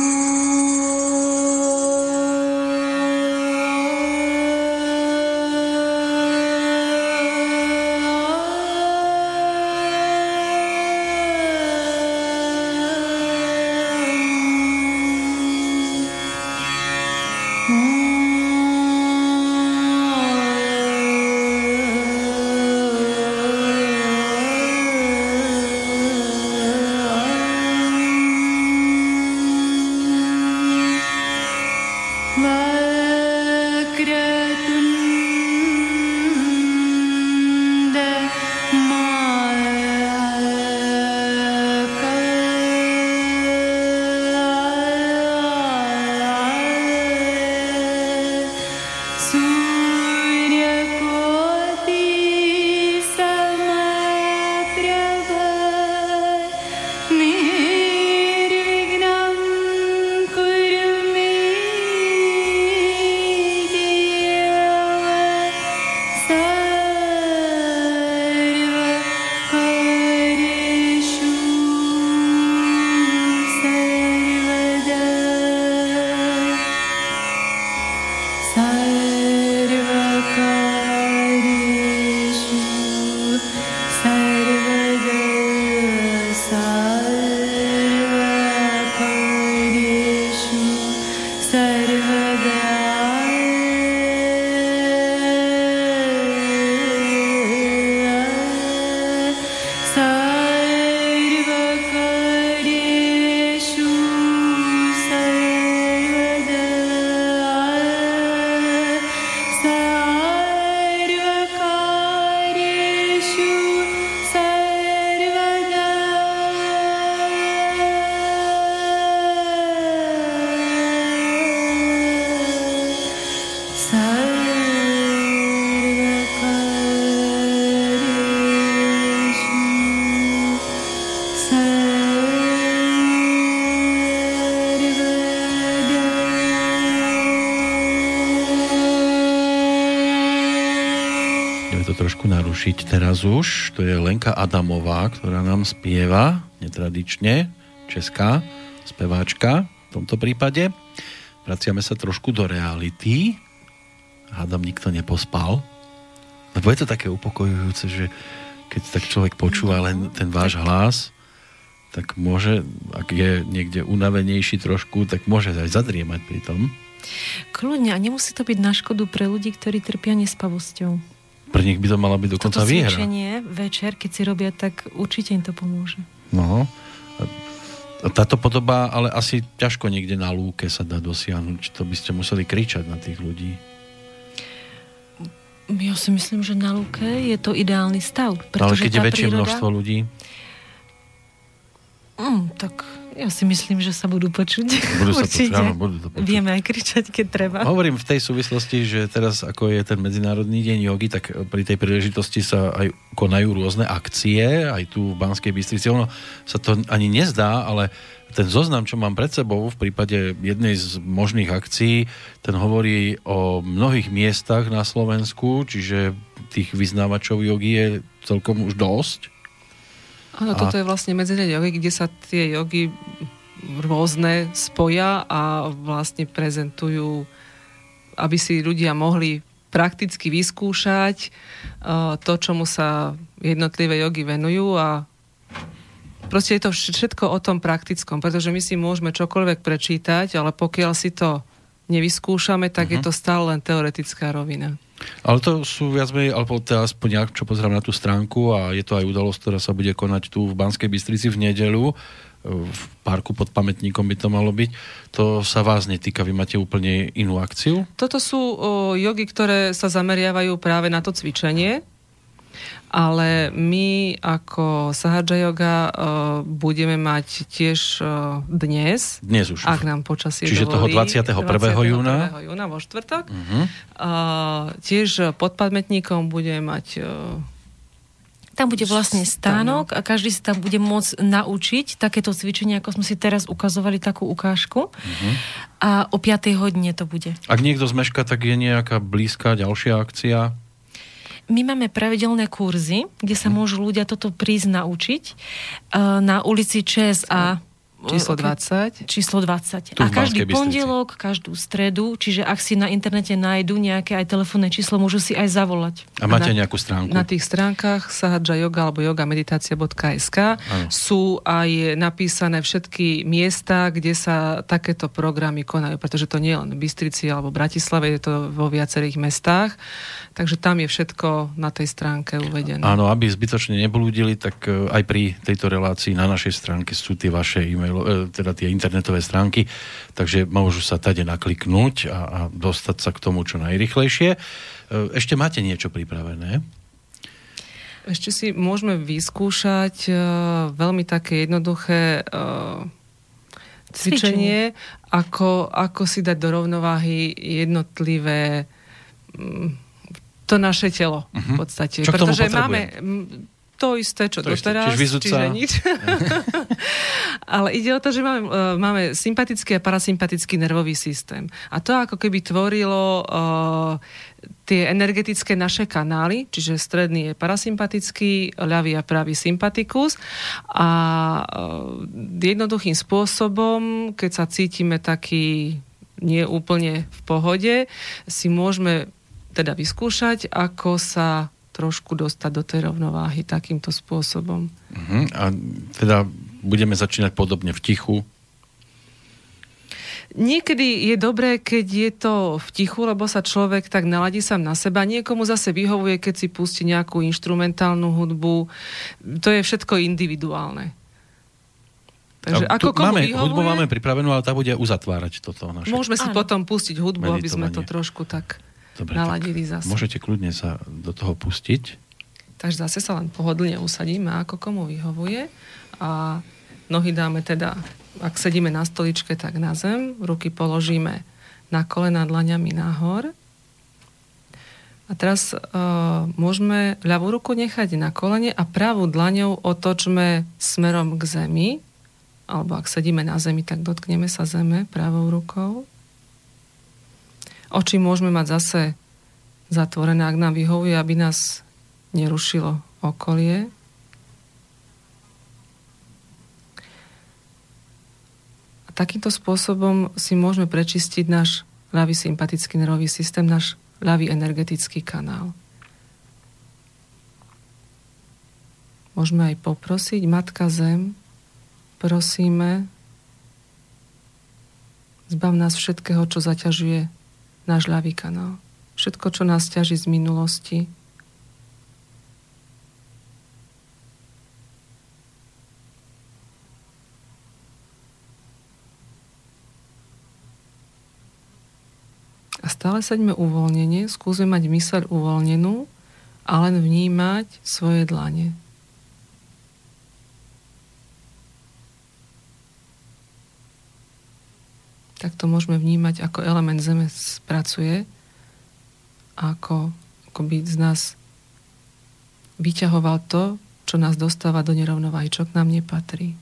Narušiť teraz už. To je Lenka Adamová, ktorá nám spieva netradične, česká speváčka v tomto prípade. Vraciame sa trošku do reality. Hádam, nikto nepospal. Lebo je to také upokojujúce, že keď tak človek počúva len ten váš hlas, tak môže, ak je niekde unavenejší trošku, tak môže aj zadriemať pri tom. Kľudne, a nemusí to byť na škodu pre ľudí, ktorí trpia nespavosťou. Pre nich by to mala byť dokonca Toto výhra. cvičenie večer, keď si robia, tak určite im to pomôže. No. Táto podoba, ale asi ťažko niekde na lúke sa dá dosiahnuť. To by ste museli kričať na tých ľudí. Ja si myslím, že na lúke je to ideálny stav. ale keď je väčšie príroda... množstvo ľudí, Mm, tak ja si myslím, že sa budú počuť. budú sa Určite. počuť. Áno, budú to počuť. Vieme aj kričať, keď treba. Hovorím v tej súvislosti, že teraz ako je ten Medzinárodný deň jogy, tak pri tej príležitosti sa aj konajú rôzne akcie, aj tu v Banskej Bystrici. Ono sa to ani nezdá, ale ten zoznam, čo mám pred sebou v prípade jednej z možných akcií, ten hovorí o mnohých miestach na Slovensku, čiže tých vyznávačov jogy je celkom už dosť. Áno, A- toto je vlastne medzinárodné jogy, kde sa tie jogy rôzne spoja a vlastne prezentujú, aby si ľudia mohli prakticky vyskúšať uh, to, čomu sa jednotlivé jogy venujú a proste je to vš- všetko o tom praktickom, pretože my si môžeme čokoľvek prečítať, ale pokiaľ si to nevyskúšame, tak je to stále len teoretická rovina. Ale to sú viac menej, alebo teda aspoň nejak, čo pozerám na tú stránku a je to aj udalosť, ktorá sa bude konať tu v Banskej Bystrici v nedelu. V parku pod pamätníkom by to malo byť. To sa vás netýka, vy máte úplne inú akciu? Toto sú o, jogy, ktoré sa zameriavajú práve na to cvičenie, ale my ako Sahaja Yoga o, budeme mať tiež o, dnes, Dnes už. ak nám počasie Čiže toho dovolí, 21. júna? 21. júna vo štvrtok. Uh-huh. A, tiež pod pamätníkom budeme mať o, Tam bude vlastne stánok a každý sa tam bude môcť naučiť takéto cvičenie, ako sme si teraz ukazovali takú ukážku. Mhm. A o 5. hodine to bude. Ak niekto zmeška, tak je nejaká blízka ďalšia akcia. My máme pravidelné kurzy, kde Mhm. sa môžu ľudia toto prísť naučiť eh, na ulici ČSA. Číslo eh, 20. Číslo 20. Tu A každý pondelok, každú stredu, čiže ak si na internete nájdu nejaké aj telefónne číslo, môžu si aj zavolať. A máte na- nejakú stránku? Na tých stránkach Sahaja Yoga alebo yogameditácia.sk Áno. sú aj napísané všetky miesta, kde sa takéto programy konajú, pretože to nie je len v Bystrici alebo Bratislave, je to vo viacerých mestách, takže tam je všetko na tej stránke uvedené. Áno, aby zbytočne neblúdili, tak e, aj pri tejto relácii na našej stránke sú tie vaše e-mail, e, teda tie internetové stránky, takže môžu sa tade nakliknúť a, a dostať sa k tomu čo najrychlejšie. E, Ešte máte niečo pripravené? Ešte si môžeme vyskúšať uh, veľmi také jednoduché uh, cvičenie, ako, ako si dať do rovnováhy jednotlivé mm, to naše telo v podstate. Mhm. Čo k tomu Pretože máme to isté, čo To isté, doteraz, čiže vyzúca. čiže nič. Ale ide o to, že máme, máme sympatický a parasympatický nervový systém. A to ako keby tvorilo uh, tie energetické naše kanály, čiže stredný je parasympatický, ľavý a pravý sympatikus a uh, jednoduchým spôsobom, keď sa cítime taký nie úplne v pohode, si môžeme teda vyskúšať, ako sa trošku dostať do tej rovnováhy takýmto spôsobom. Uh-huh. A teda budeme začínať podobne v tichu. Niekedy je dobré, keď je to v tichu, lebo sa človek tak naladí sám na seba. Niekomu zase vyhovuje, keď si pustí nejakú inštrumentálnu hudbu. To je všetko individuálne. Takže A ako komu máme, vyhovuje, hudbu máme pripravenú, ale tá bude uzatvárať toto naše. môžeme si Áno. potom pustiť hudbu, aby sme to trošku tak Dobre, naladili zase. Môžete kľudne sa do toho pustiť. Takže zase sa len pohodlne usadíme, ako komu vyhovuje. A nohy dáme teda, ak sedíme na stoličke, tak na zem. Ruky položíme na kolena dlaňami nahor. A teraz uh, môžeme ľavú ruku nechať na kolene a pravú dlaňou otočme smerom k zemi. Alebo ak sedíme na zemi, tak dotkneme sa zeme pravou rukou. Oči môžeme mať zase zatvorené, ak nám vyhovuje, aby nás nerušilo okolie. A takýmto spôsobom si môžeme prečistiť náš ľavý sympatický nervový systém, náš ľavý energetický kanál. Môžeme aj poprosiť, Matka Zem, prosíme, zbav nás všetkého, čo zaťažuje náš ľavý kanál. Všetko, čo nás ťaží z minulosti, A stále saďme uvoľnenie, skúsme mať myseľ uvoľnenú a len vnímať svoje dlane. Tak to môžeme vnímať, ako element Zeme spracuje ako, ako by z nás vyťahoval to, čo nás dostáva do nerovnováhy, čo k nám nepatrí.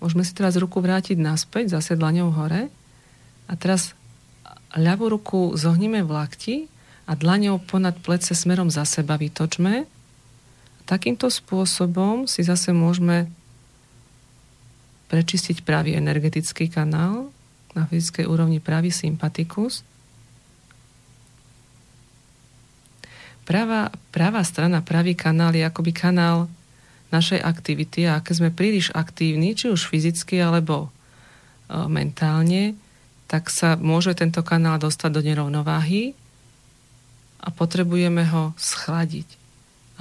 Môžeme si teraz ruku vrátiť naspäť, zase dlaňou hore. A teraz ľavú ruku zohnime v lakti a dlaňou ponad plece smerom za seba vytočme. Takýmto spôsobom si zase môžeme prečistiť pravý energetický kanál na fyzickej úrovni pravý sympatikus. Pravá, pravá strana, pravý kanál je akoby kanál našej aktivity a keď sme príliš aktívni, či už fyzicky alebo e, mentálne, tak sa môže tento kanál dostať do nerovnováhy a potrebujeme ho schladiť.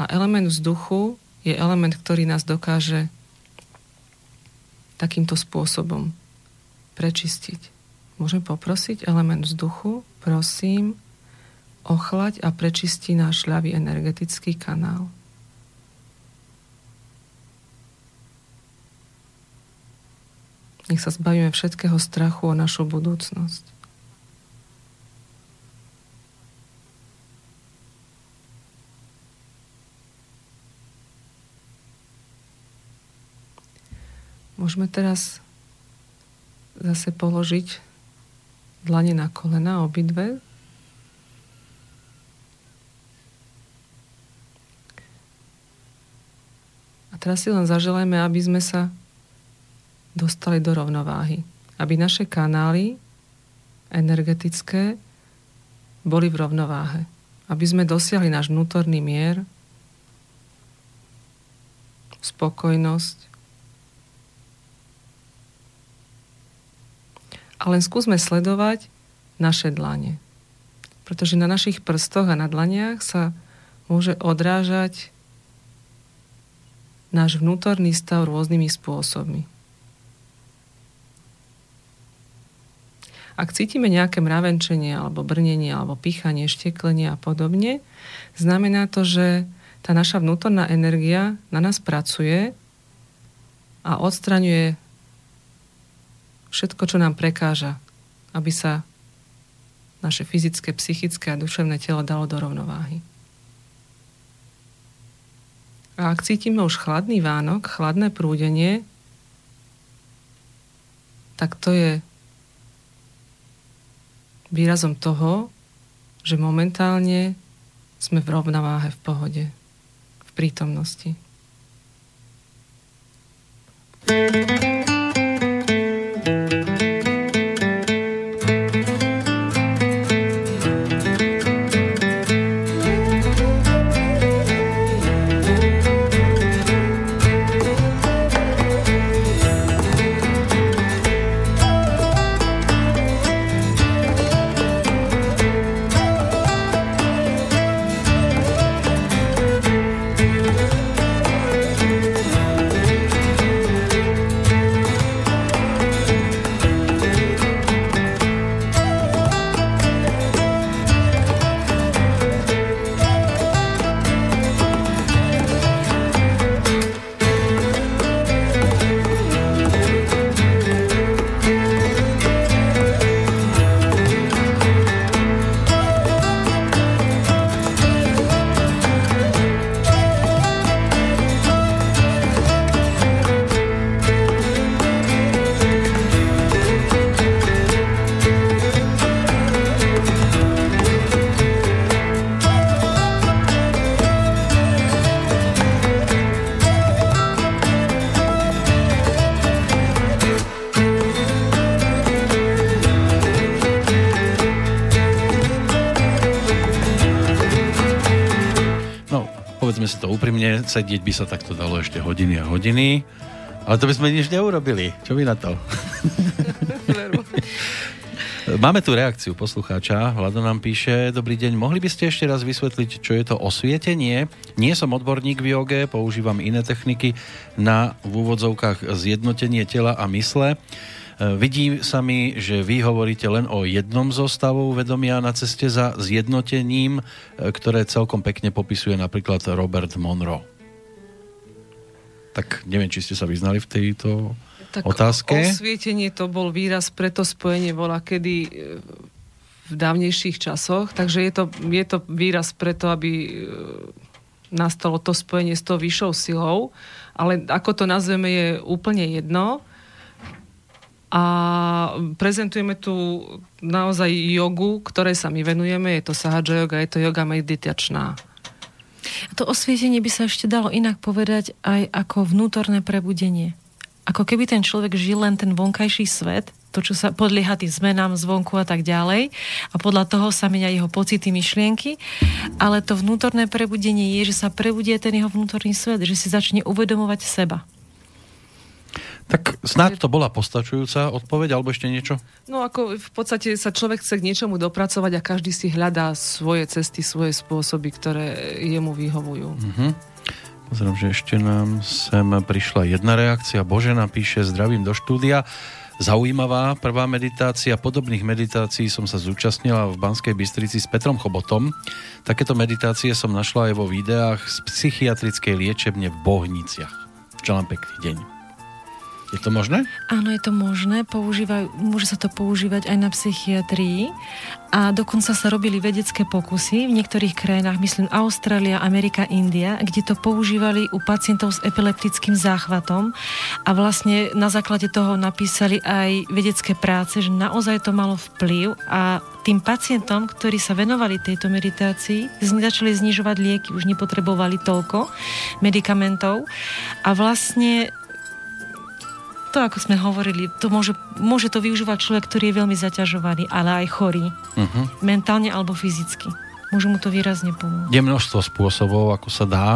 A element vzduchu je element, ktorý nás dokáže takýmto spôsobom prečistiť. Môžem poprosiť element vzduchu, prosím, ochlať a prečisti náš ľavý energetický kanál. Nech sa zbavíme všetkého strachu o našu budúcnosť. Môžeme teraz zase položiť dlane na kolena obidve. A teraz si len zaželajme, aby sme sa dostali do rovnováhy. Aby naše kanály energetické boli v rovnováhe. Aby sme dosiahli náš vnútorný mier, spokojnosť. A len skúsme sledovať naše dlane. Pretože na našich prstoch a na dlaniach sa môže odrážať náš vnútorný stav rôznymi spôsobmi. Ak cítime nejaké mravenčenie alebo brnenie alebo pichanie, šteklenie a podobne, znamená to, že tá naša vnútorná energia na nás pracuje a odstraňuje všetko, čo nám prekáža, aby sa naše fyzické, psychické a duševné telo dalo do rovnováhy. A ak cítime už chladný vánok, chladné prúdenie, tak to je výrazom toho, že momentálne sme v rovnováhe, v pohode, v prítomnosti. thank you úprimne, sedieť by sa takto dalo ešte hodiny a hodiny. Ale to by sme nič neurobili. Čo vy na to? Máme tu reakciu poslucháča. Vlado nám píše, dobrý deň, mohli by ste ešte raz vysvetliť, čo je to osvietenie? Nie som odborník v joge, používam iné techniky na v úvodzovkách zjednotenie tela a mysle. E, Vidí sa mi, že vy hovoríte len o jednom zo stavov vedomia na ceste za zjednotením, e, ktoré celkom pekne popisuje napríklad Robert Monroe. Tak neviem, či ste sa vyznali v tejto Tak otázke. Osvietenie to bol výraz pre to spojenie bola kedy e, v dávnejších časoch, takže je to, je to výraz preto, aby nastalo to spojenie s tou vyššou silou, ale ako to nazveme je úplne jedno. A prezentujeme tu naozaj jogu, ktorej sa my venujeme, je to sahaja yoga, je to yoga meditačná. To osvietenie by sa ešte dalo inak povedať aj ako vnútorné prebudenie. Ako keby ten človek žil len ten vonkajší svet, to, čo sa podlieha tým zmenám zvonku a tak ďalej. A podľa toho sa menia jeho pocity, myšlienky. Ale to vnútorné prebudenie je, že sa prebudie ten jeho vnútorný svet, že si začne uvedomovať seba. Tak snáď to bola postačujúca odpoveď, alebo ešte niečo? No ako v podstate sa človek chce k niečomu dopracovať a každý si hľadá svoje cesty, svoje spôsoby, ktoré jemu vyhovujú. Mhm. Pozriem, že ešte nám sem prišla jedna reakcia. Božena píše, zdravím do štúdia. Zaujímavá prvá meditácia. Podobných meditácií som sa zúčastnila v Banskej Bystrici s Petrom Chobotom. Takéto meditácie som našla aj vo videách z psychiatrickej liečebne v Bohniciach. Želám pekný deň. Je to možné? Áno, je to možné. Používajú, môže sa to používať aj na psychiatrii a dokonca sa robili vedecké pokusy v niektorých krajinách, myslím Austrália, Amerika, India, kde to používali u pacientov s epileptickým záchvatom a vlastne na základe toho napísali aj vedecké práce, že naozaj to malo vplyv a tým pacientom, ktorí sa venovali tejto meditácii, začali znižovať lieky, už nepotrebovali toľko medikamentov a vlastne to, ako sme hovorili, to môže, môže to využívať človek, ktorý je veľmi zaťažovaný, ale aj chorý. Uh-huh. Mentálne alebo fyzicky. Môže mu to výrazne pomôcť. Je množstvo spôsobov, ako sa dá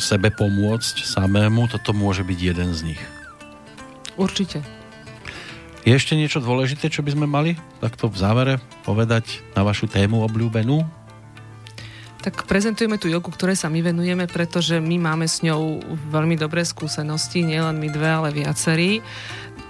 sebe pomôcť samému. Toto môže byť jeden z nich. Určite. Je ešte niečo dôležité, čo by sme mali takto v závere povedať na vašu tému obľúbenú? Tak prezentujeme tú jogu, ktorej sa my venujeme, pretože my máme s ňou veľmi dobré skúsenosti, nielen my dve, ale viacerí.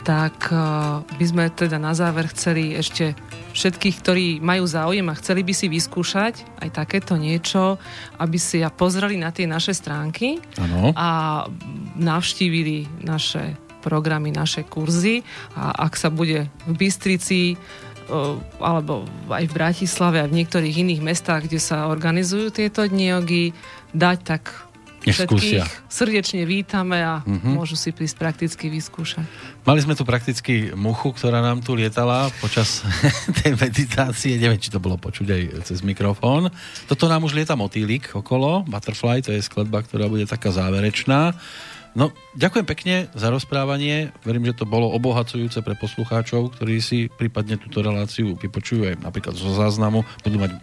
Tak eh, by sme teda na záver chceli ešte všetkých, ktorí majú záujem a chceli by si vyskúšať aj takéto niečo, aby si a pozreli na tie naše stránky Áno. a navštívili naše programy, naše kurzy a ak sa bude v Bystrici alebo aj v Bratislave a v niektorých iných mestách, kde sa organizujú tieto dni jogy, dať tak Nech skúsia. srdečne vítame a Mhm. môžu si prísť prakticky vyskúšať. Mali sme tu prakticky muchu, ktorá nám tu lietala počas tej meditácie. Neviem, či to bolo počuť aj cez mikrofón. Toto nám už lieta motýlik okolo. Butterfly, to je skladba, ktorá bude taká záverečná. No, ďakujem pekne za rozprávanie. Verím, že to bolo obohacujúce pre poslucháčov, ktorí si prípadne túto reláciu vypočujú aj napríklad zo záznamu. Budú mať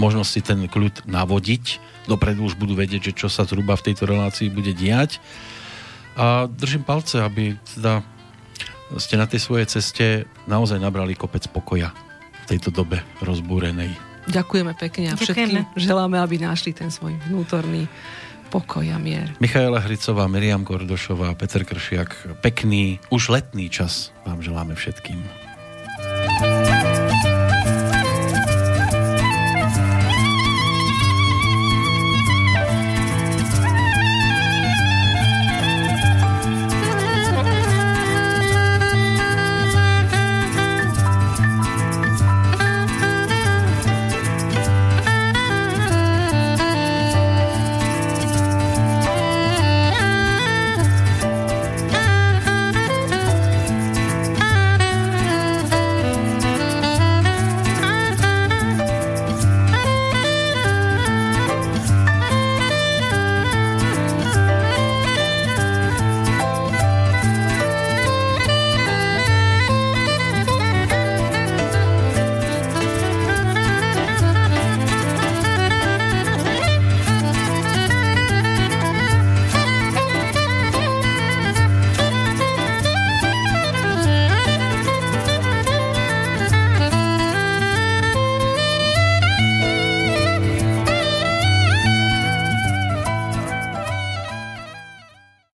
možnosť si ten kľud navodiť. Dopredu už budú vedieť, že čo sa zhruba v tejto relácii bude diať. A držím palce, aby teda ste na tej svojej ceste naozaj nabrali kopec pokoja v tejto dobe rozbúrenej. Ďakujeme pekne a Ďakujeme. všetkým želáme, aby našli ten svoj vnútorný pokoj a mier. Michaela Hricová, Miriam Gordošová, Peter Kršiak, pekný, už letný čas vám želáme všetkým.